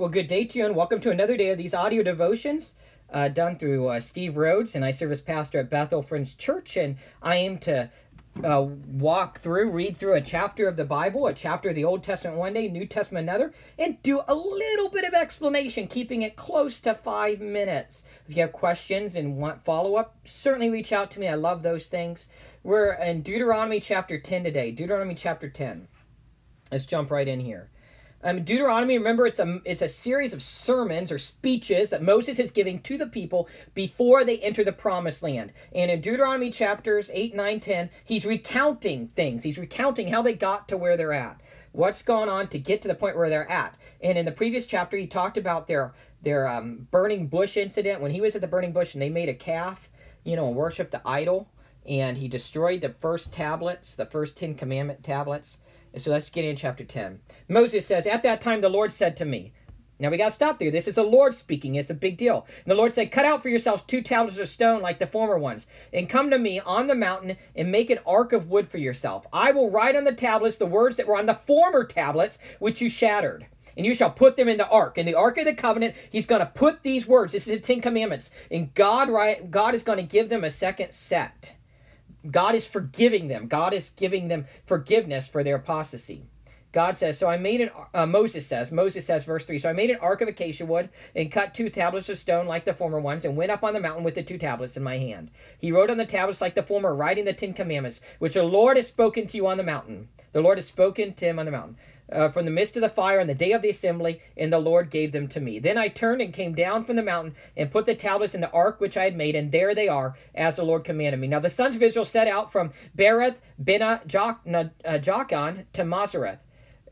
Well, good day to you, and welcome to another day of these audio devotions uh, done through uh, Steve Rhodes. And I serve as pastor at Bethel Friends Church, and I aim to uh, walk through, read through a chapter of the Bible, a chapter of the Old Testament one day, New Testament another, and do a little bit of explanation, keeping it close to five minutes. If you have questions and want follow up, certainly reach out to me. I love those things. We're in Deuteronomy chapter 10 today. Deuteronomy chapter 10. Let's jump right in here. Um, Deuteronomy, remember, it's a it's a series of sermons or speeches that Moses is giving to the people before they enter the promised land. And in Deuteronomy chapters 8, 9, 10, he's recounting things. He's recounting how they got to where they're at. What's gone on to get to the point where they're at. And in the previous chapter, he talked about their their um, burning bush incident when he was at the burning bush and they made a calf, you know, and worshiped the idol. And he destroyed the first tablets, the first Ten Commandment tablets. So let's get in chapter 10. Moses says, At that time the Lord said to me, now we got to stop there. This is the Lord speaking. It's a big deal. And the Lord said, Cut out for yourselves two tablets of stone like the former ones, and come to me on the mountain and make an ark of wood for yourself. I will write on the tablets the words that were on the former tablets which you shattered. And you shall put them in the ark. In the ark of the covenant, he's going to put these words. This is the Ten Commandments. And God, right, God is going to give them a second set. God is forgiving them. God is giving them forgiveness for their apostasy. God says, so I made an, uh, Moses says, Moses says, verse 3, so I made an ark of acacia wood and cut two tablets of stone like the former ones and went up on the mountain with the two tablets in my hand. He wrote on the tablets like the former, writing the Ten Commandments, which the Lord has spoken to you on the mountain. The Lord has spoken to him on the mountain uh, from the midst of the fire on the day of the assembly, and the Lord gave them to me. Then I turned and came down from the mountain and put the tablets in the ark which I had made, and there they are, as the Lord commanded me. Now the sons of Israel set out from Bereth Bena uh, Jaakan to Mazareth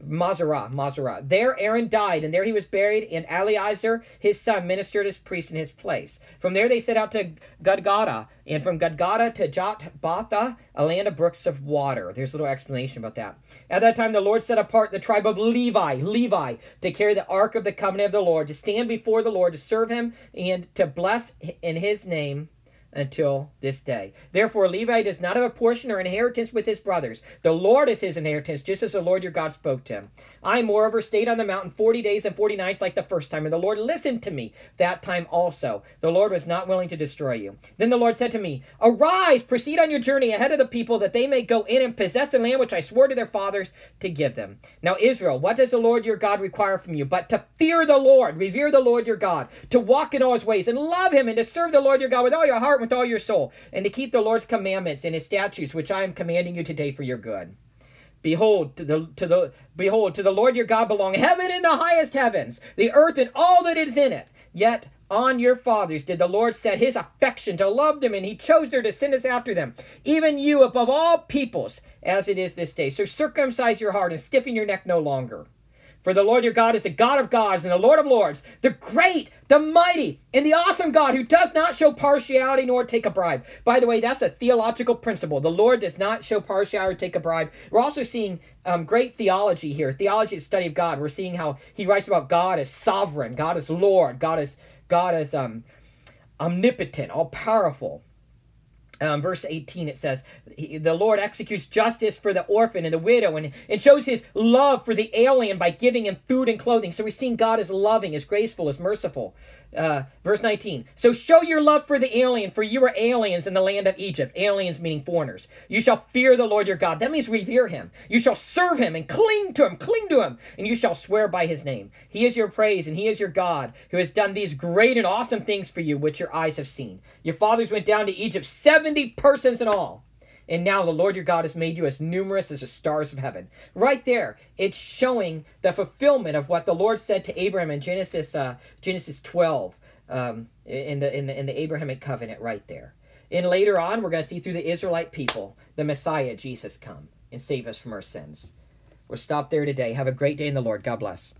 Mazarah, Mazarah. There Aaron died, and there he was buried, and Eleazar, his son, ministered as priest in his place. From there they set out to Gudgodah, and from Gudgodah to Jotbatha, a land of brooks of water. There's a little explanation about that. At that time the Lord set apart the tribe of Levi, Levi, to carry the ark of the covenant of the Lord, to stand before the Lord, to serve him, and to bless in his name until this day. Therefore, Levi does not have a portion or inheritance with his brothers. The Lord is his inheritance, just as the Lord your God spoke to him. I, moreover, stayed on the mountain forty days and forty nights like the first time, and the Lord listened to me that time also. The Lord was not willing to destroy you. Then the Lord said to me, Arise, proceed on your journey ahead of the people, that they may go in and possess the land which I swore to their fathers to give them. Now, Israel, what does the Lord your God require from you? But to fear the Lord, revere the Lord your God, to walk in all his ways, and love him, and to serve the Lord your God with all your heart, with all your soul, and to keep the Lord's commandments and his statutes, which I am commanding you today for your good. Behold, to the to the behold, to the Lord your God belong heaven and the highest heavens, the earth and all that is in it. Yet on your fathers did the Lord set his affection to love them, and he chose their descendants after them, even you above all peoples, as it is this day. So circumcise your heart and stiffen your neck no longer. For the Lord your God is the God of gods and the Lord of lords, the great, the mighty, and the awesome God who does not show partiality nor take a bribe. By the way, that's a theological principle. The Lord does not show partiality or take a bribe. We're also seeing um, great theology here. Theology is study of God. We're seeing how he writes about God as sovereign, God as Lord, God as God as um, omnipotent, all powerful. Um, verse 18 it says the lord executes justice for the orphan and the widow and, and shows his love for the alien by giving him food and clothing. So we're seeing god as loving as graceful as merciful. Uh, verse 19 so show your love for the alien for you are aliens in the land of egypt. Aliens meaning foreigners. You shall fear the lord your god. That means revere him. You shall serve him and cling to him cling to him and you shall swear by his name. He is your praise and he is your god who has done these great and awesome things for you which your eyes have seen. Your fathers went down to egypt seven 70 persons in all. And now the Lord your God has made you as numerous as the stars of heaven. Right there, it's showing the fulfillment of what the Lord said to Abraham in Genesis uh, Genesis 12 um, in the in the in the Abrahamic covenant. Right there. And later on, we're going to see through the Israelite people the Messiah Jesus come and save us from our sins. We'll stop there today. Have a great day in the Lord. God bless.